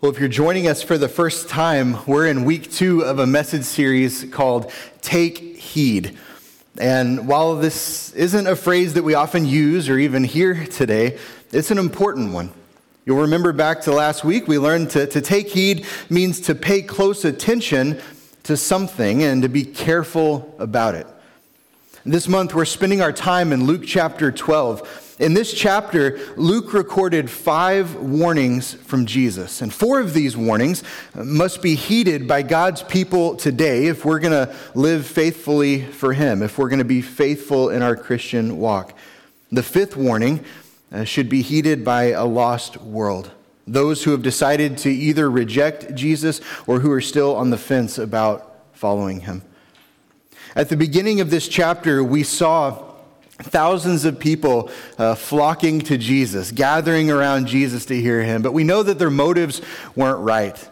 Well, if you're joining us for the first time, we're in week two of a message series called Take Heed. And while this isn't a phrase that we often use or even hear today, it's an important one. You'll remember back to last week, we learned to, to take heed means to pay close attention to something and to be careful about it. This month, we're spending our time in Luke chapter 12. In this chapter, Luke recorded five warnings from Jesus. And four of these warnings must be heeded by God's people today if we're going to live faithfully for Him, if we're going to be faithful in our Christian walk. The fifth warning uh, should be heeded by a lost world. Those who have decided to either reject Jesus or who are still on the fence about following Him. At the beginning of this chapter, we saw thousands of people uh, flocking to Jesus, gathering around Jesus to hear him. But we know that their motives weren't right.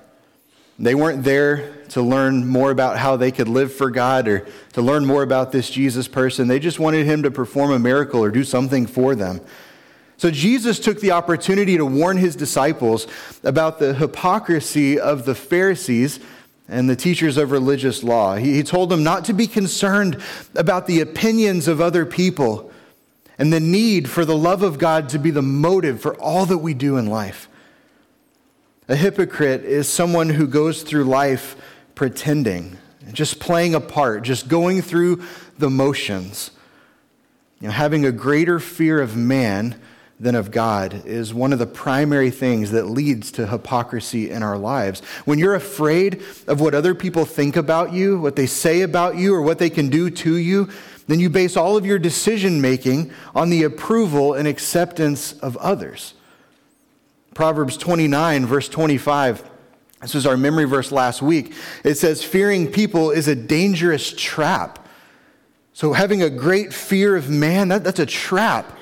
They weren't there to learn more about how they could live for God or to learn more about this Jesus person. They just wanted him to perform a miracle or do something for them. So Jesus took the opportunity to warn his disciples about the hypocrisy of the Pharisees and the teachers of religious law. He, he told them not to be concerned about the opinions of other people and the need for the love of God to be the motive for all that we do in life. A hypocrite is someone who goes through life pretending, just playing a part, just going through the motions, you know, having a greater fear of man than of God is one of the primary things that leads to hypocrisy in our lives. When you're afraid of what other people think about you, what they say about you, or what they can do to you, then you base all of your decision making on the approval and acceptance of others. Proverbs 29, verse 25. This was our memory verse last week. It says, Fearing people is a dangerous trap. So, having a great fear of man, that, that's a trap.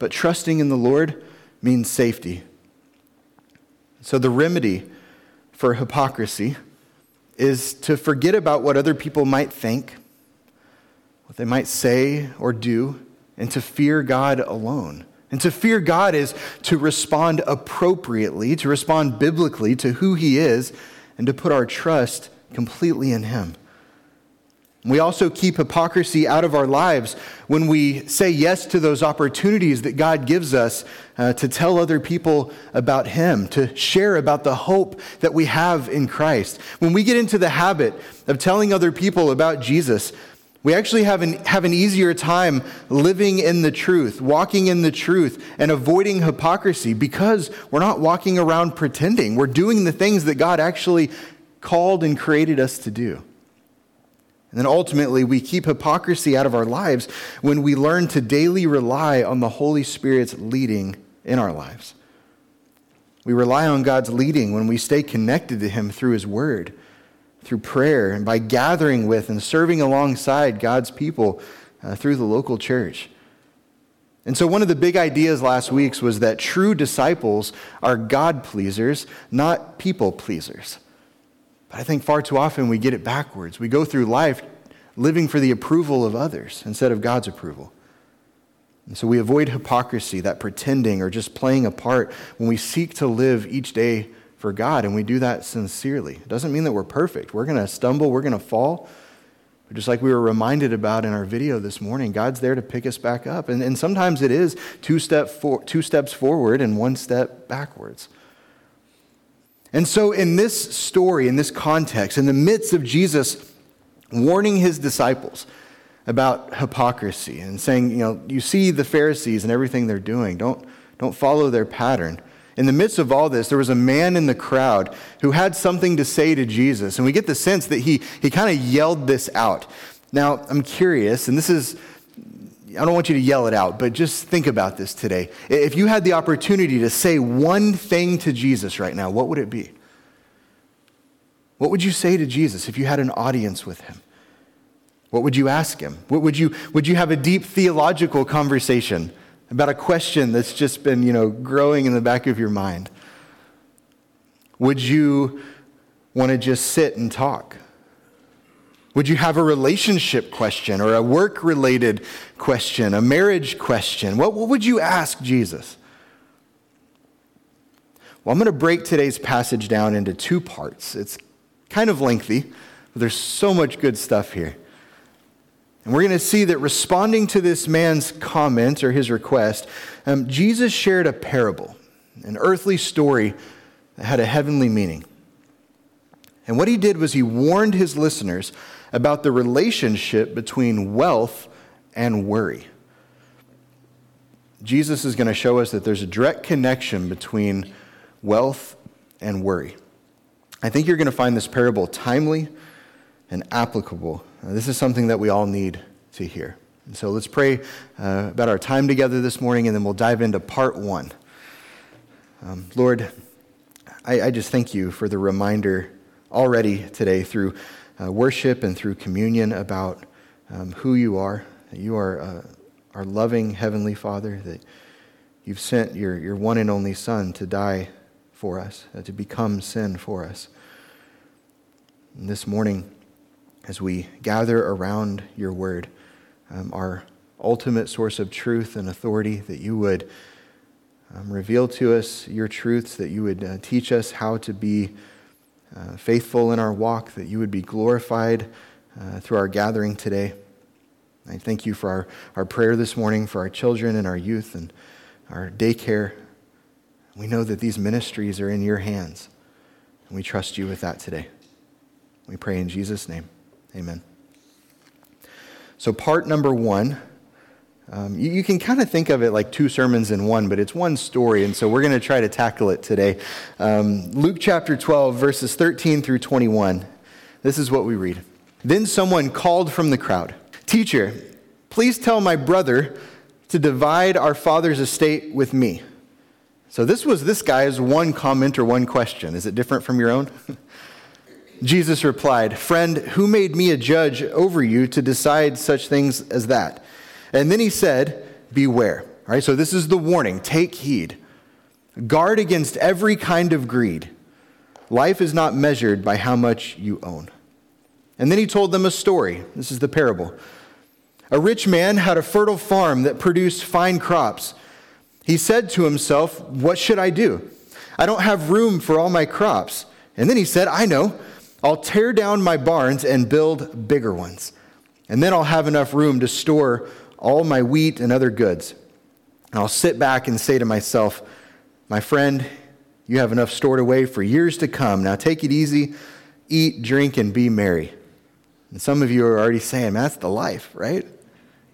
But trusting in the Lord means safety. So the remedy for hypocrisy is to forget about what other people might think, what they might say or do, and to fear God alone. And to fear God is to respond appropriately, to respond biblically to who He is, and to put our trust completely in Him. We also keep hypocrisy out of our lives when we say yes to those opportunities that God gives us uh, to tell other people about Him, to share about the hope that we have in Christ. When we get into the habit of telling other people about Jesus, we actually have an, have an easier time living in the truth, walking in the truth, and avoiding hypocrisy because we're not walking around pretending. We're doing the things that God actually called and created us to do. And then ultimately, we keep hypocrisy out of our lives when we learn to daily rely on the Holy Spirit's leading in our lives. We rely on God's leading when we stay connected to Him through His Word, through prayer, and by gathering with and serving alongside God's people uh, through the local church. And so, one of the big ideas last week's was that true disciples are God pleasers, not people pleasers. But I think far too often we get it backwards. We go through life living for the approval of others instead of God's approval. And so we avoid hypocrisy, that pretending or just playing a part when we seek to live each day for God, and we do that sincerely. It doesn't mean that we're perfect. We're going to stumble, we're going to fall. But just like we were reminded about in our video this morning, God's there to pick us back up. And, and sometimes it is two, step for, two steps forward and one step backwards. And so, in this story, in this context, in the midst of Jesus warning his disciples about hypocrisy and saying, you know, you see the Pharisees and everything they're doing, don't, don't follow their pattern. In the midst of all this, there was a man in the crowd who had something to say to Jesus. And we get the sense that he, he kind of yelled this out. Now, I'm curious, and this is I don't want you to yell it out, but just think about this today. If you had the opportunity to say one thing to Jesus right now, what would it be? What would you say to Jesus if you had an audience with him? What would you ask him? What would you, would you have a deep theological conversation about a question that's just been, you know, growing in the back of your mind? Would you want to just sit and talk? Would you have a relationship question or a work related question, a marriage question? What, what would you ask Jesus? Well, I'm going to break today's passage down into two parts. It's kind of lengthy, but there's so much good stuff here. And we're going to see that responding to this man's comment or his request, um, Jesus shared a parable, an earthly story that had a heavenly meaning. And what he did was he warned his listeners about the relationship between wealth and worry. Jesus is going to show us that there's a direct connection between wealth and worry. I think you're going to find this parable timely and applicable. Uh, this is something that we all need to hear. And so let's pray uh, about our time together this morning, and then we'll dive into part one. Um, Lord, I, I, just thank you for the reminder already today through uh, worship and through communion about um, who you are. You are uh, our loving Heavenly Father, that you've sent your, your one and only Son to die for us, uh, to become sin for us. And this morning, as we gather around your word, um, our ultimate source of truth and authority, that you would um, reveal to us your truths, that you would uh, teach us how to be uh, faithful in our walk, that you would be glorified uh, through our gathering today. I thank you for our, our prayer this morning for our children and our youth and our daycare we know that these ministries are in your hands, and we trust you with that today. We pray in Jesus' name. Amen. So, part number one, um, you, you, can kind of think of it like two sermons in one, but it's one story, and so we're going to try to tackle it today. Um, Luke chapter 12, verses 13 through 21. This is what we read. Then someone called from the crowd Teacher, please tell my brother to divide our father's estate with me. So this was this guy's one comment or one question. Is it different from your own? Jesus replied, Friend, who made me a judge over you to decide such things as that? And then he said, Beware. All right, so this is the warning. Take heed. Guard against every kind of greed. Life is not measured by how much you own. And then he told them a story. This is the parable. A rich man had a fertile farm that produced fine crops. He said to himself, What should I do? I don't have room for all my crops. And then he said, I know. I'll tear down my barns and build bigger ones. And then I'll have enough room to store all my wheat and other goods. And I'll sit back and say to myself, My friend, you have enough stored away for years to come. Now take it easy, eat, drink, and be merry. And some of you are already saying, Man, That's the life, right?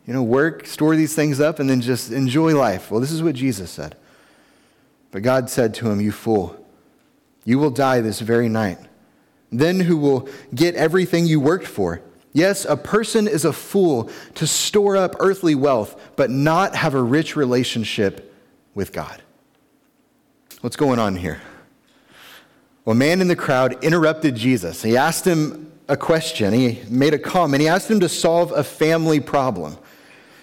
you know, work, store these things up, and then just enjoy life. Well, this is what Jesus said. But God said to him, You fool, you will die this very night. Then who will get everything you worked for? Yes, a person is a fool to store up earthly wealth, but not have a rich relationship with God. What's going on here? Well, a man in the crowd interrupted Jesus. He asked him a question. He made a comment. He asked him to solve a family problem.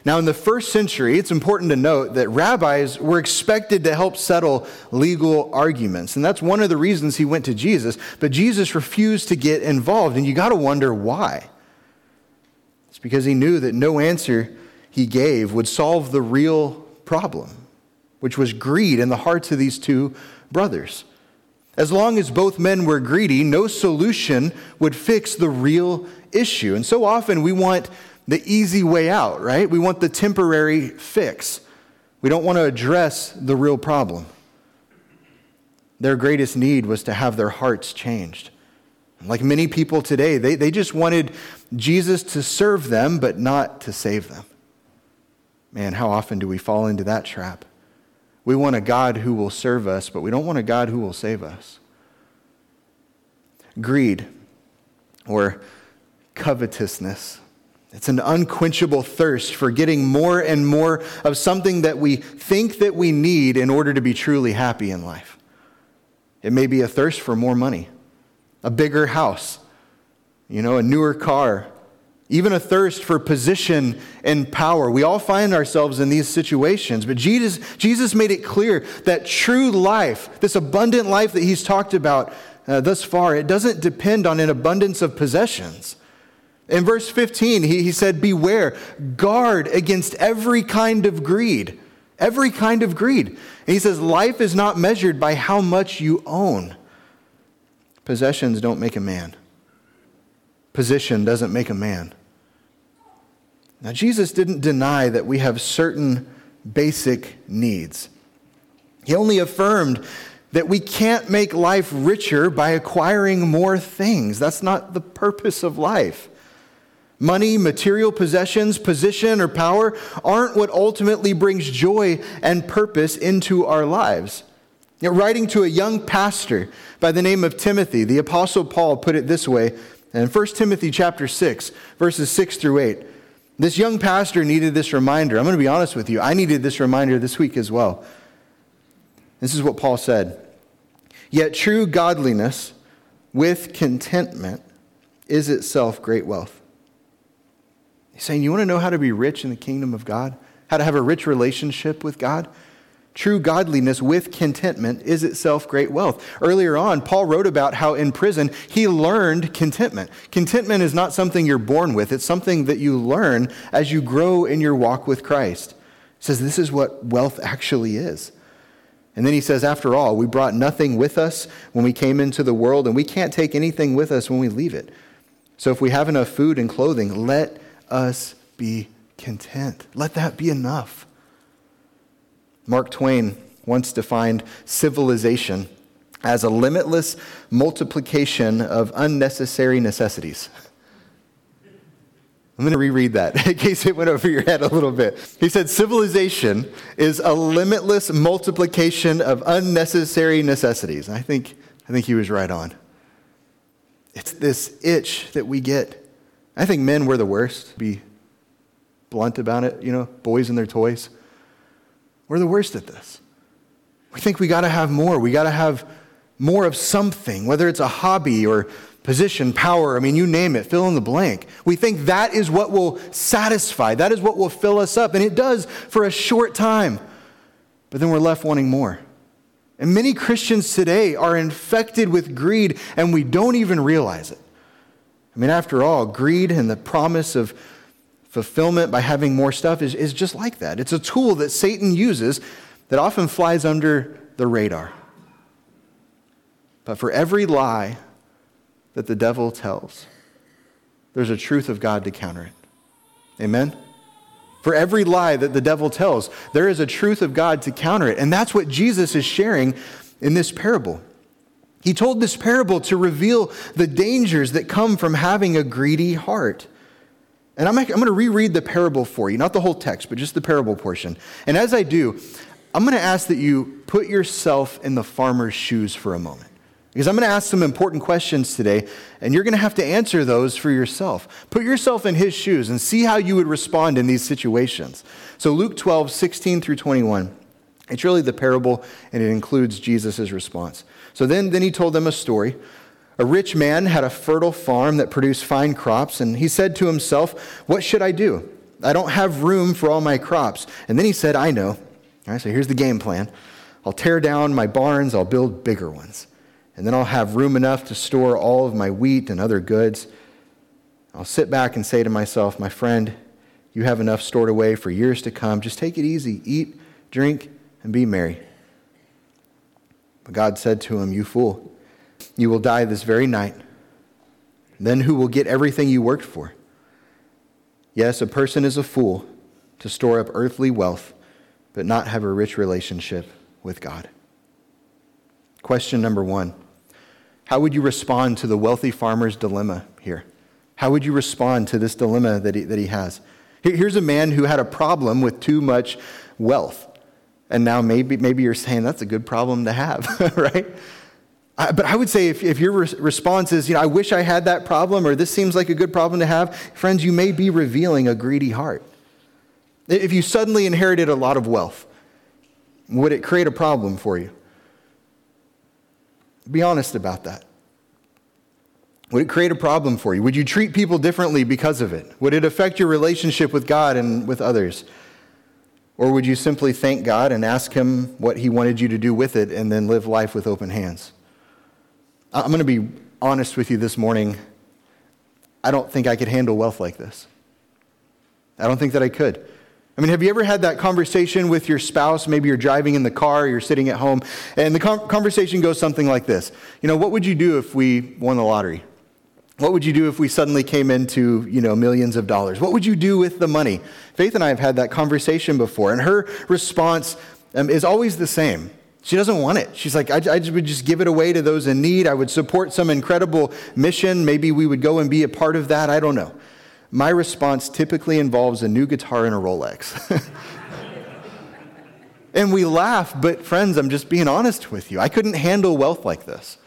Now, in the first century, it's important to note that rabbis were expected to help settle legal arguments. And that's one of the reasons he went to Jesus. But Jesus refused to get involved. And you got to wonder why. It's because he knew that no answer he gave would solve the real problem, which was greed in the hearts of these two brothers. As long as both men were greedy, no solution would fix the real issue. And so often we want the easy way out, right? We want the temporary fix. We don't want to address the real problem. Their greatest need was to have their hearts changed. Like many people today, they, they just wanted Jesus to serve them, but not to save them. Man, how often do we fall into that trap? We want a God who will serve us, but we don't want a God who will save us. Greed or covetousness it's an unquenchable thirst for getting more and more of something that we think that we need in order to be truly happy in life. It may be a thirst for more money, a bigger house, you know, a newer car, even a thirst for position and power. We all find ourselves in these situations, but Jesus, Jesus made it clear that true life, this abundant life that he's talked about uh, thus far, it doesn't depend on an abundance of possessions. In verse 15, he, he said, Beware, guard against every kind of greed. Every kind of greed. And he says, life is not measured by how much you own. Possessions don't make a man, position doesn't make a man. Now, Jesus didn't deny that we have certain basic needs. He only affirmed that we can't make life richer by acquiring more things. That's not the purpose of life. Money, material possessions, position, or power aren't what ultimately brings joy and purpose into our lives. You know, writing to a young pastor by the name of Timothy, the apostle Paul put it this way in 1 Timothy chapter 6, verses 6 through 8. This young pastor needed this reminder. I'm going to be honest with you. I needed this reminder this week as well. This is what Paul said. Yet true godliness with contentment is itself great wealth. He's saying, You want to know how to be rich in the kingdom of God? How to have a rich relationship with God? True godliness with contentment is itself great wealth. Earlier on, Paul wrote about how in prison he learned contentment. Contentment is not something you're born with, it's something that you learn as you grow in your walk with Christ. He says this is what wealth actually is. And then he says, after all, we brought nothing with us when we came into the world, and we can't take anything with us when we leave it. So if we have enough food and clothing, let us be content. Let that be enough. Mark Twain once defined civilization as a limitless multiplication of unnecessary necessities. I'm going to reread that in case it went over your head a little bit. He said, Civilization is a limitless multiplication of unnecessary necessities. I think, I think he was right on. It's this itch that we get. I think men were the worst, be blunt about it, you know, boys and their toys. We're the worst at this. We think we got to have more. We got to have more of something, whether it's a hobby or position, power, I mean, you name it, fill in the blank. We think that is what will satisfy, that is what will fill us up. And it does for a short time. But then we're left wanting more. And many Christians today are infected with greed, and we don't even realize it. I mean, after all, greed and the promise of fulfillment by having more stuff is, is just like that. It's a tool that Satan uses that often flies under the radar. But for every lie that the devil tells, there's a truth of God to counter it. Amen? For every lie that the devil tells, there is a truth of God to counter it. And that's what Jesus is sharing in this parable. He told this parable to reveal the dangers that come from having a greedy heart. And I'm, I'm going to reread the parable for you, not the whole text, but just the parable portion. And as I do, I'm going to ask that you put yourself in the farmer's shoes for a moment. Because I'm going to ask some important questions today, and you're going to have to answer those for yourself. Put yourself in his shoes and see how you would respond in these situations. So, Luke 12, 16 through 21. It's really the parable, and it includes Jesus' response. So then, then he told them a story a rich man had a fertile farm that produced fine crops, and he said to himself, What should I do? I don't have room for all my crops. And then he said, I know. All right, so here's the game plan I'll tear down my barns, I'll build bigger ones. And then I'll have room enough to store all of my wheat and other goods. I'll sit back and say to myself, My friend, you have enough stored away for years to come. Just take it easy, eat, drink, and be merry. But God said to him, You fool. You will die this very night. Then who will get everything you worked for? Yes, a person is a fool to store up earthly wealth, but not have a rich relationship with God. Question number one How would you respond to the wealthy farmer's dilemma here? How would you respond to this dilemma that he, that he has? Here's a man who had a problem with too much wealth. And now maybe, maybe you're saying that's a good problem to have, right? but I would say if, if your re- response is, you know, I wish I had that problem or this seems like a good problem to have, friends, you may be revealing a greedy heart. If you suddenly inherited a lot of wealth, would it create a problem for you? Be honest about that. Would it create a problem for you? Would you treat people differently because of it? Would it affect your relationship with God and with others? Or would you simply thank God and ask Him what He wanted you to do with it and then live life with open hands? I'm going to be honest with you this morning. I don't think I could handle wealth like this. I don't think that I could. I mean, have you ever had that conversation with your spouse? Maybe you're driving in the car, you're sitting at home, and the conversation goes something like this You know, what would you do if we won the lottery? What would you do if we suddenly came into, you know, millions of dollars? What would you do with the money? Faith and I have had that conversation before, and her response um, is always the same. She doesn't want it. She's like, I, I would just give it away to those in need. I would support some incredible mission. Maybe we would go and be a part of that. I don't know. My response typically involves a new guitar and a Rolex. and we laugh, but friends, I'm just being honest with you. I couldn't handle wealth like this,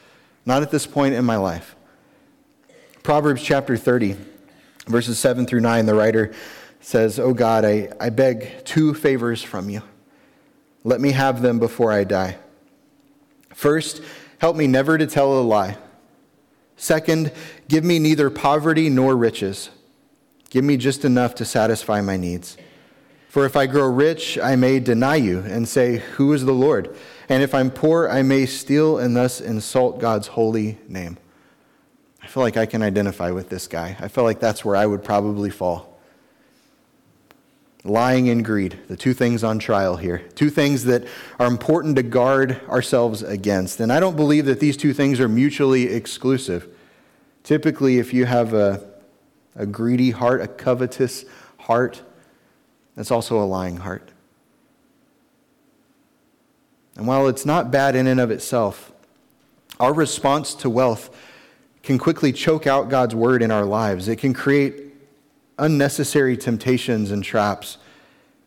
not at this point in my life. Proverbs chapter 30, verses 7 through 9, the writer says, Oh God, I, I beg two favors from you. Let me have them before I die. First, help me never to tell a lie. Second, give me neither poverty nor riches. Give me just enough to satisfy my needs. For if I grow rich, I may deny you and say, Who is the Lord? And if I'm poor, I may steal and thus insult God's holy name. Feel like I can identify with this guy. I feel like that's where I would probably fall. Lying and greed, the two things on trial here, two things that are important to guard ourselves against. And I don't believe that these two things are mutually exclusive. Typically, if you have a, a greedy heart, a covetous heart, that's also a lying heart. And while it's not bad in and of itself, our response to wealth can quickly choke out God's word in our lives. It can create unnecessary temptations and traps.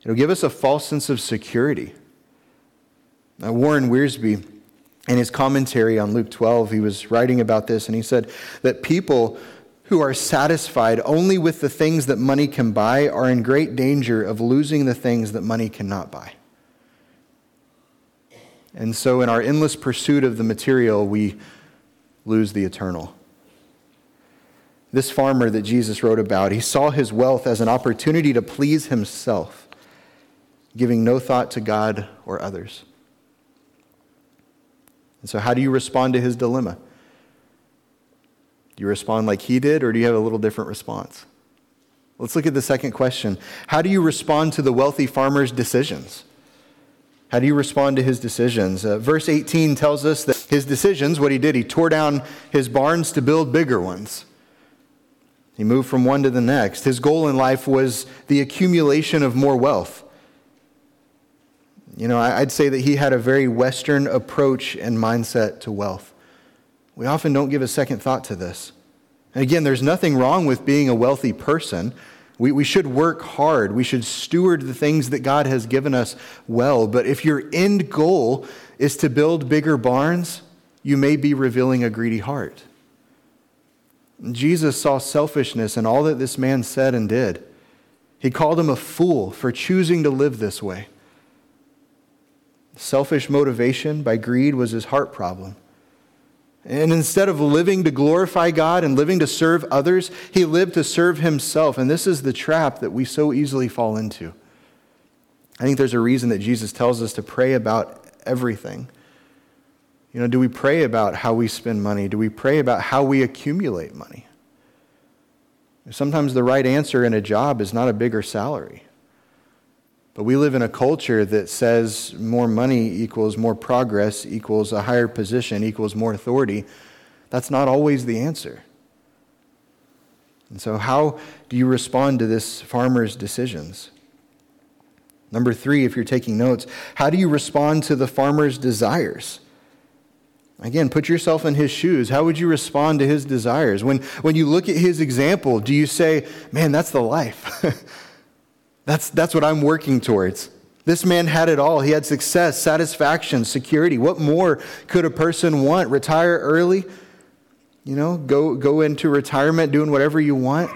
It'll give us a false sense of security. Now, Warren Wiersbe, in his commentary on Luke 12, he was writing about this, and he said that people who are satisfied only with the things that money can buy are in great danger of losing the things that money cannot buy. And so, in our endless pursuit of the material, we lose the eternal. This farmer that Jesus wrote about, he saw his wealth as an opportunity to please himself, giving no thought to God or others. And so, how do you respond to his dilemma? Do you respond like he did, or do you have a little different response? Let's look at the second question. How do you respond to the wealthy farmer's decisions? How do you respond to his decisions? Uh, verse 18 tells us that his decisions, what he did, he tore down his barns to build bigger ones. He moved from one to the next. His goal in life was the accumulation of more wealth. You know, I'd say that he had a very Western approach and mindset to wealth. We often don't give a second thought to this. And again, there's nothing wrong with being a wealthy person. We, we should work hard. We should steward the things that God has given us well. But if your end goal is to build bigger barns, you may be revealing a greedy heart. Jesus saw selfishness in all that this man said and did. He called him a fool for choosing to live this way. Selfish motivation by greed was his heart problem. And instead of living to glorify God and living to serve others, he lived to serve himself. And this is the trap that we so easily fall into. I think there's a reason that Jesus tells us to pray about everything. You know, do we pray about how we spend money? Do we pray about how we accumulate money? Sometimes the right answer in a job is not a bigger salary. But we live in a culture that says more money equals more progress, equals a higher position, equals more authority. That's not always the answer. And so, how do you respond to this farmer's decisions? Number three, if you're taking notes, how do you respond to the farmer's desires? Again, put yourself in his shoes. How would you respond to his desires? When, when you look at his example, do you say, man, that's the life? that's, that's what I'm working towards. This man had it all. He had success, satisfaction, security. What more could a person want? Retire early? You know, go, go into retirement doing whatever you want?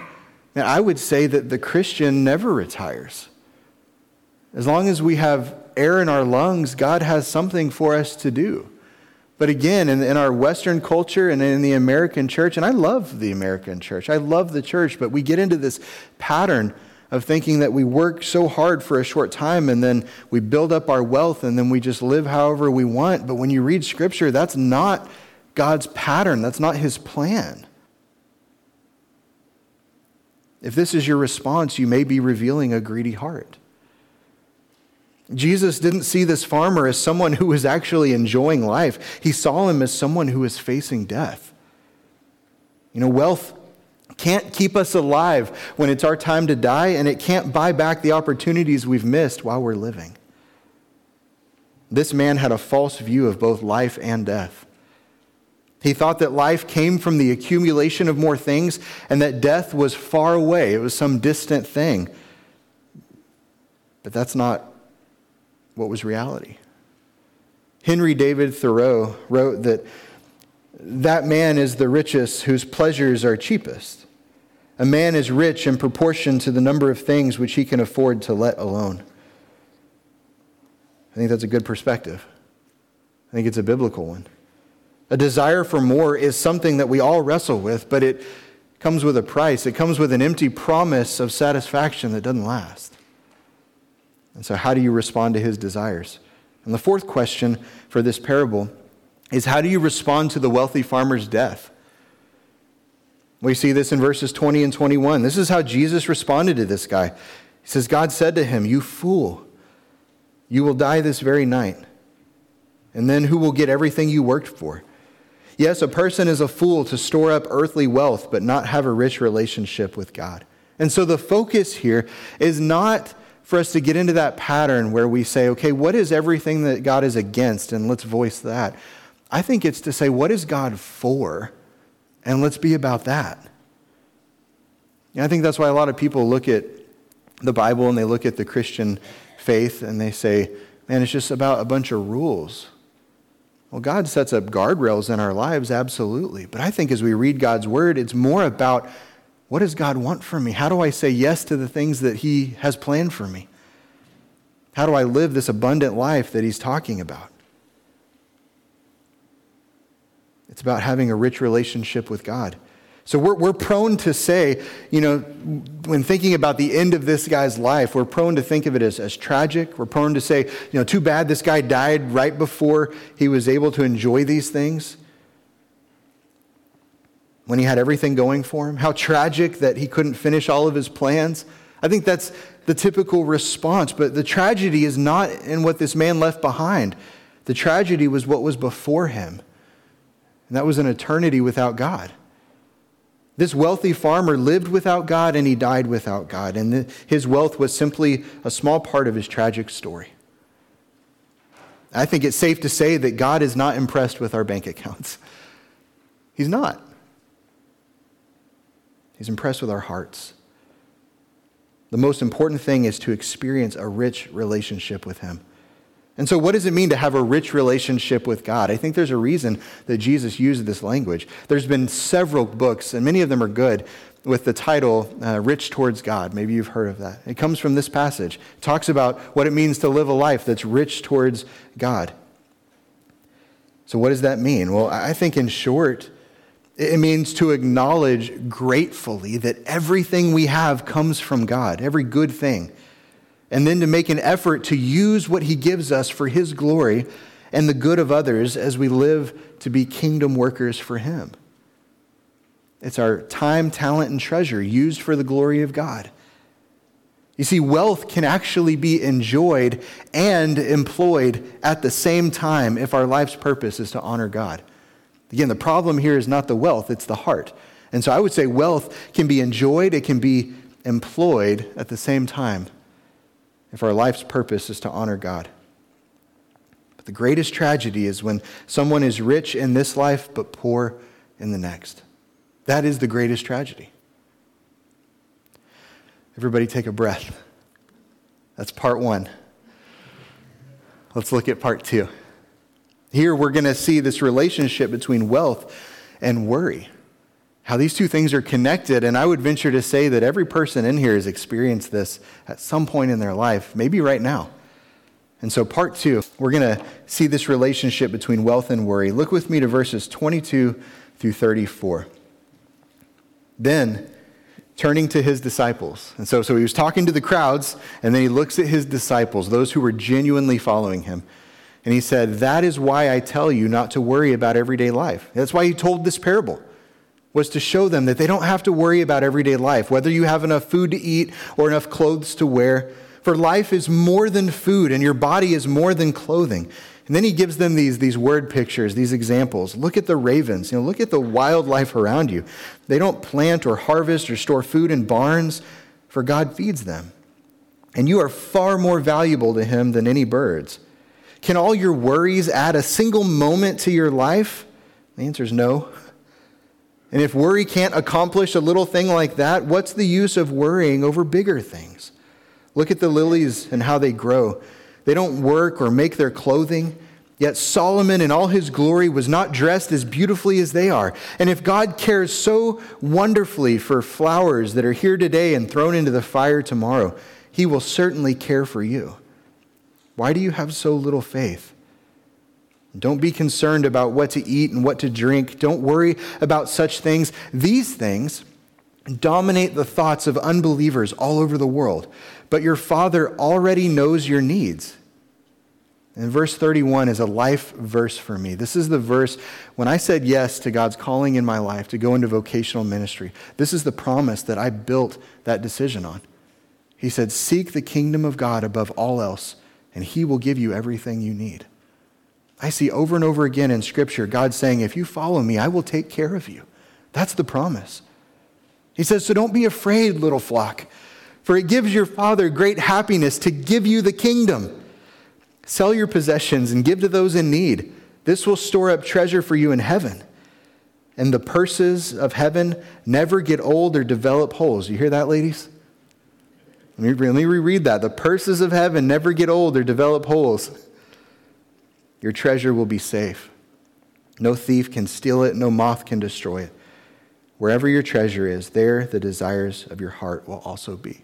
And I would say that the Christian never retires. As long as we have air in our lungs, God has something for us to do. But again, in, in, our Western culture and in the American church, and I love the American church, I love the church, but we get into this pattern of thinking that we work so hard for a short time and then we build up our wealth and then we just live however we want. But when you read Scripture, that's not God's pattern, that's not His plan. If this is your response, you may be revealing a greedy heart. Jesus didn't see this farmer as someone who was actually enjoying life, he saw him as someone who was facing death. You know, wealth can't keep us alive when it's our time to die, and it can't buy back the opportunities we've missed while we're living. This man had a false view of both life and death. He thought that life came from the accumulation of more things and that death was far away. It was some distant thing. But that's not what was reality. Henry David Thoreau wrote that that man is the richest whose pleasures are cheapest. A man is rich in proportion to the number of things which he can afford to let alone. I think that's a good perspective. I think it's a biblical one. A desire for more is something that we all wrestle with, but it comes with a price. It comes with an empty promise of satisfaction that doesn't last. And so, how do you respond to his desires? And the fourth question for this parable is how do you respond to the wealthy farmer's death? We see this in verses 20 and 21. This is how Jesus responded to this guy. He says, God said to him, You fool, you will die this very night. And then who will get everything you worked for? Yes, a person is a fool to store up earthly wealth, but not have a rich relationship with God. And so the focus here is not for us to get into that pattern where we say, okay, what is everything that God is against? And let's voice that. I think it's to say, what is God for? And let's be about that. And I think that's why a lot of people look at the Bible and they look at the Christian faith and they say, man, it's just about a bunch of rules. Well, God sets up guardrails in our lives, absolutely. But I think as we read God's word, it's more about what does God want from me? How do I say yes to the things that He has planned for me? How do I live this abundant life that He's talking about? It's about having a rich relationship with God. So we're, we're prone to say, you know, when thinking about the end of this guy's life, we're prone to think of it as, as tragic. We're prone to say, you know, too bad this guy died right before he was able to enjoy these things. When he had everything going for him. How tragic that he couldn't finish all of his plans. I think that's the typical response. But the tragedy is not in what this man left behind, the tragedy was what was before him. And that was an eternity without God. This wealthy farmer lived without God and he died without God. And his wealth was simply a small part of his tragic story. I think it's safe to say that God is not impressed with our bank accounts. He's not. He's impressed with our hearts. The most important thing is to experience a rich relationship with Him. And so, what does it mean to have a rich relationship with God? I think there's a reason that Jesus used this language. There's been several books, and many of them are good, with the title uh, Rich Towards God. Maybe you've heard of that. It comes from this passage. It talks about what it means to live a life that's rich towards God. So, what does that mean? Well, I think in short, it means to acknowledge gratefully that everything we have comes from God, every good thing and then to make an effort to use what He gives us for His glory and the good of others as we live to be kingdom workers for Him. It's our time, talent, and treasure used for the glory of God. You see, wealth can actually be enjoyed and employed at the same time if our life's purpose is to honor God. Again, the problem here is not the wealth, it's the heart. And so I would say wealth can be enjoyed, it can be employed at the same time if our life's purpose is to honor God. But the greatest tragedy is when someone is rich in this life but poor in the next. That is the greatest tragedy. Everybody take a breath. That's part one. Let's look at part two. Here we're going to see this relationship between wealth and worry how these two things are connected. And I would venture to say that every person in here has experienced this at some point in their life, maybe right now. And so, part two, we're going to see this relationship between wealth and worry. Look with me to verses 22 through 34. Then, turning to his disciples. And so, so he was talking to the crowds, and then he looks at his disciples, those who were genuinely following him. And he said, That is why I tell you not to worry about everyday life. That's why he told this parable was to show them that they don't have to worry about everyday life, whether you have enough food to eat or enough clothes to wear. For life is more than food, and your body is more than clothing. And then he gives them these, these word pictures, these examples. Look at the ravens. You know, look at the wildlife around you. They don't plant or harvest or store food in barns, for God feeds them. And you are far more valuable to him than any birds. Can all your worries add a single moment to your life? The answer is no. And if worry can't accomplish a little thing like that, what's the use of worrying over bigger things? Look at the lilies and how they grow. They don't work or make their clothing. Yet Solomon in all his glory was not dressed as beautifully as they are. And if God cares so wonderfully for flowers that are here today and thrown into the fire tomorrow, he will certainly care for you. Why do you have so little faith? Don't be concerned about what to eat and what to drink. Don't worry about such things. These things dominate the thoughts of unbelievers all over the world but your Father already knows your needs. And verse 31 is a life verse for me. This is the verse when I said yes to God's calling in my life to go into vocational ministry. This is the promise that I built that decision on. He said, Seek the kingdom of God above all else, and he will give you everything you need. I see over and over again in Scripture God saying, If you follow me, I will take care of you. That's the promise. He says, So don't be afraid, little flock for it gives your Father great happiness to give you the kingdom. Sell your possessions and give to those in need. This will store up treasure for you in heaven. And the purses of heaven never get old or develop holes. You hear that, ladies? Let me, let me reread that. The purses of heaven never get old or develop holes. Your treasure will be safe. No thief can steal it, no moth can destroy it. Wherever your treasure is, there the desires of your heart will also be.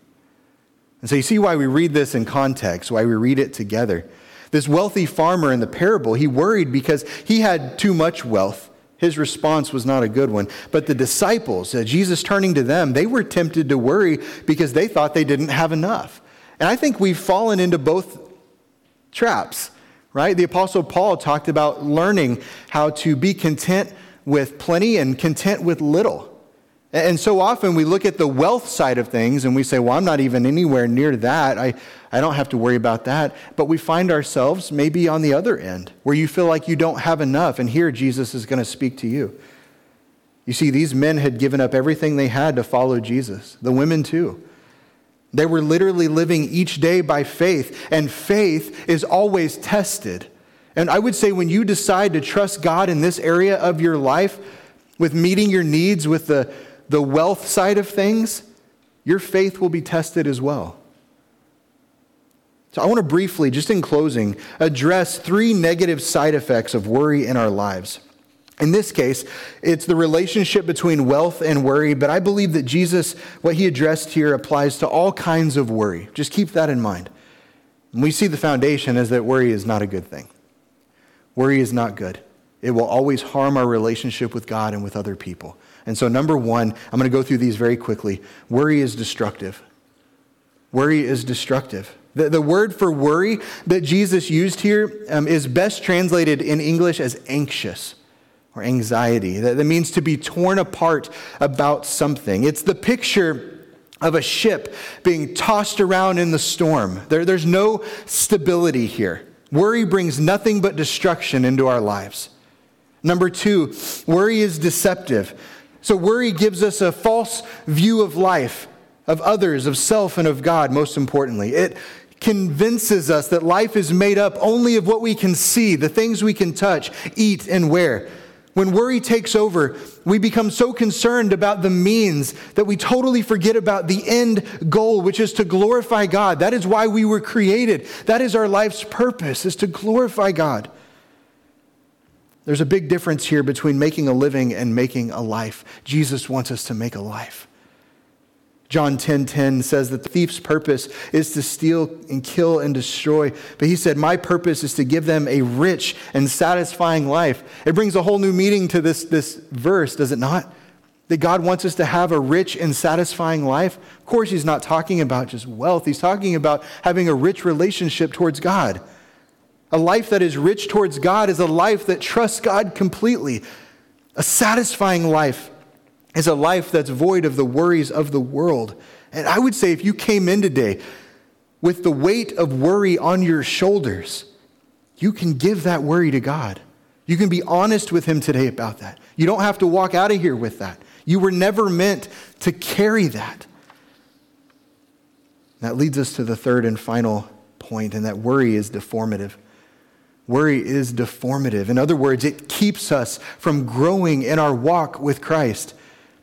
And so you see why we read this in context, why we read it together. This wealthy farmer in the parable, he worried because he had too much wealth. His response was not a good one. But the disciples, uh, Jesus turning to them, they were tempted to worry because they thought they didn't have enough. And I think we've fallen into both traps, right? The Apostle Paul talked about learning how to be content with plenty and content with little. And so often we look at the wealth side of things and we say, well, I'm not even anywhere near that. I, I don't have to worry about that. But we find ourselves maybe on the other end where you feel like you don't have enough. And here Jesus is going to speak to you. You see, these men had given up everything they had to follow Jesus, the women too. They were literally living each day by faith, and faith is always tested. And I would say when you decide to trust God in this area of your life, with meeting your needs, with the the wealth side of things, your faith will be tested as well. So, I want to briefly, just in closing, address three negative side effects of worry in our lives. In this case, it's the relationship between wealth and worry, but I believe that Jesus, what he addressed here, applies to all kinds of worry. Just keep that in mind. And we see the foundation is that worry is not a good thing. Worry is not good. It will always harm our relationship with God and with other people. And so, number one, I'm going to go through these very quickly. Worry is destructive. Worry is destructive. The, the word for worry that Jesus used here um, is best translated in English as anxious or anxiety. That, that means to be torn apart about something. It's the picture of a ship being tossed around in the storm. There, there's no stability here. Worry brings nothing but destruction into our lives. Number two, worry is deceptive. So, worry gives us a false view of life, of others, of self, and of God, most importantly. It convinces us that life is made up only of what we can see, the things we can touch, eat, and wear. When worry takes over, we become so concerned about the means that we totally forget about the end goal, which is to glorify God. That is why we were created. That is our life's purpose, is to glorify God. There's a big difference here between making a living and making a life. Jesus wants us to make a life. John 10:10 10, 10 says that the thief's purpose is to steal and kill and destroy, but he said my purpose is to give them a rich and satisfying life. It brings a whole new meaning to this this verse, does it not? That God wants us to have a rich and satisfying life. Of course, he's not talking about just wealth. He's talking about having a rich relationship towards God. A life that is rich towards God is a life that trusts God completely. A satisfying life is a life that's void of the worries of the world. And I would say if you came in today with the weight of worry on your shoulders, you can give that worry to God. You can be honest with Him today about that. You don't have to walk out of here with that. You were never meant to carry that. That leads us to the third and final point, and that worry is deformative. Worry is deformative. In other words, it keeps us from growing in our walk with Christ.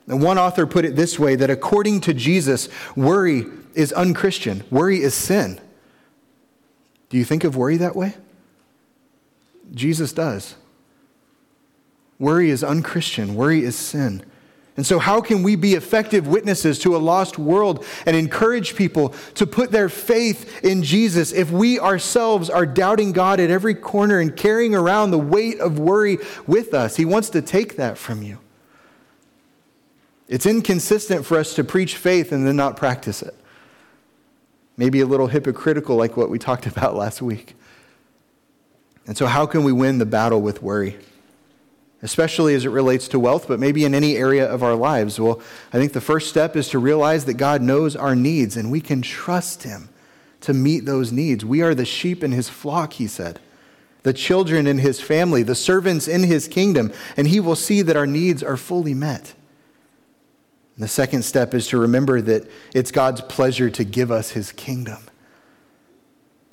And one author put it this way that according to Jesus, worry is unchristian, worry is sin. Do you think of worry that way? Jesus does. Worry is unchristian, worry is sin. And so, how can we be effective witnesses to a lost world and encourage people to put their faith in Jesus if we ourselves are doubting God at every corner and carrying around the weight of worry with us? He wants to take that from you. It's inconsistent for us to preach faith and then not practice it. Maybe a little hypocritical, like what we talked about last week. And so, how can we win the battle with worry? Especially as it relates to wealth, but maybe in any area of our lives? Well, I think the first step is to realize that God knows our needs and we can trust Him to meet those needs. We are the sheep in His flock, He said, the children in His family, the servants in His kingdom, and He will see that our needs are fully met. And the second step is to remember that it's God's pleasure to give us His kingdom.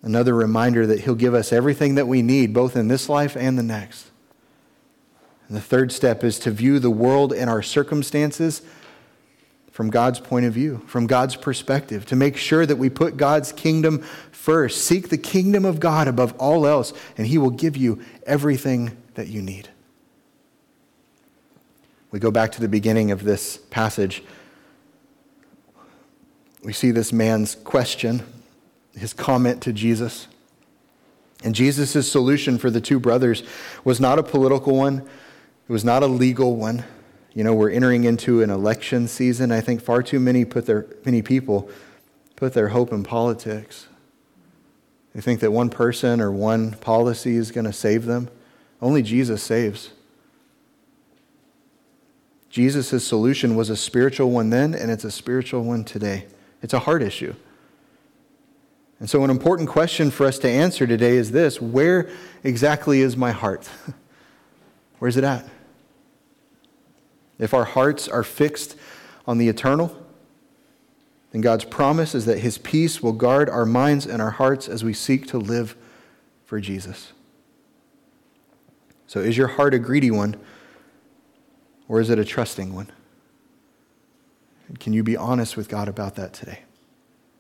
Another reminder that He'll give us everything that we need, both in this life and the next. And the third step is to view the world and our circumstances from God's point of view, from God's perspective, to make sure that we put God's kingdom first. Seek the kingdom of God above all else, and He will give you everything that you need. We go back to the beginning of this passage. We see this man's question, his comment to Jesus. And Jesus' solution for the two brothers was not a political one, it was not a legal one. You know, we're entering into an election season. I think far too many put their many people put their hope in politics. They think that one person or one policy is going to save them. Only Jesus saves. Jesus' solution was a spiritual one then, and it's a spiritual one today. It's a heart issue. And so, an important question for us to answer today is this Where exactly is my heart? Where's it at? If our hearts are fixed on the eternal, then God's promise is that His peace will guard our minds and our hearts as we seek to live for Jesus. So, is your heart a greedy one, or is it a trusting one? Can you be honest with God about that today?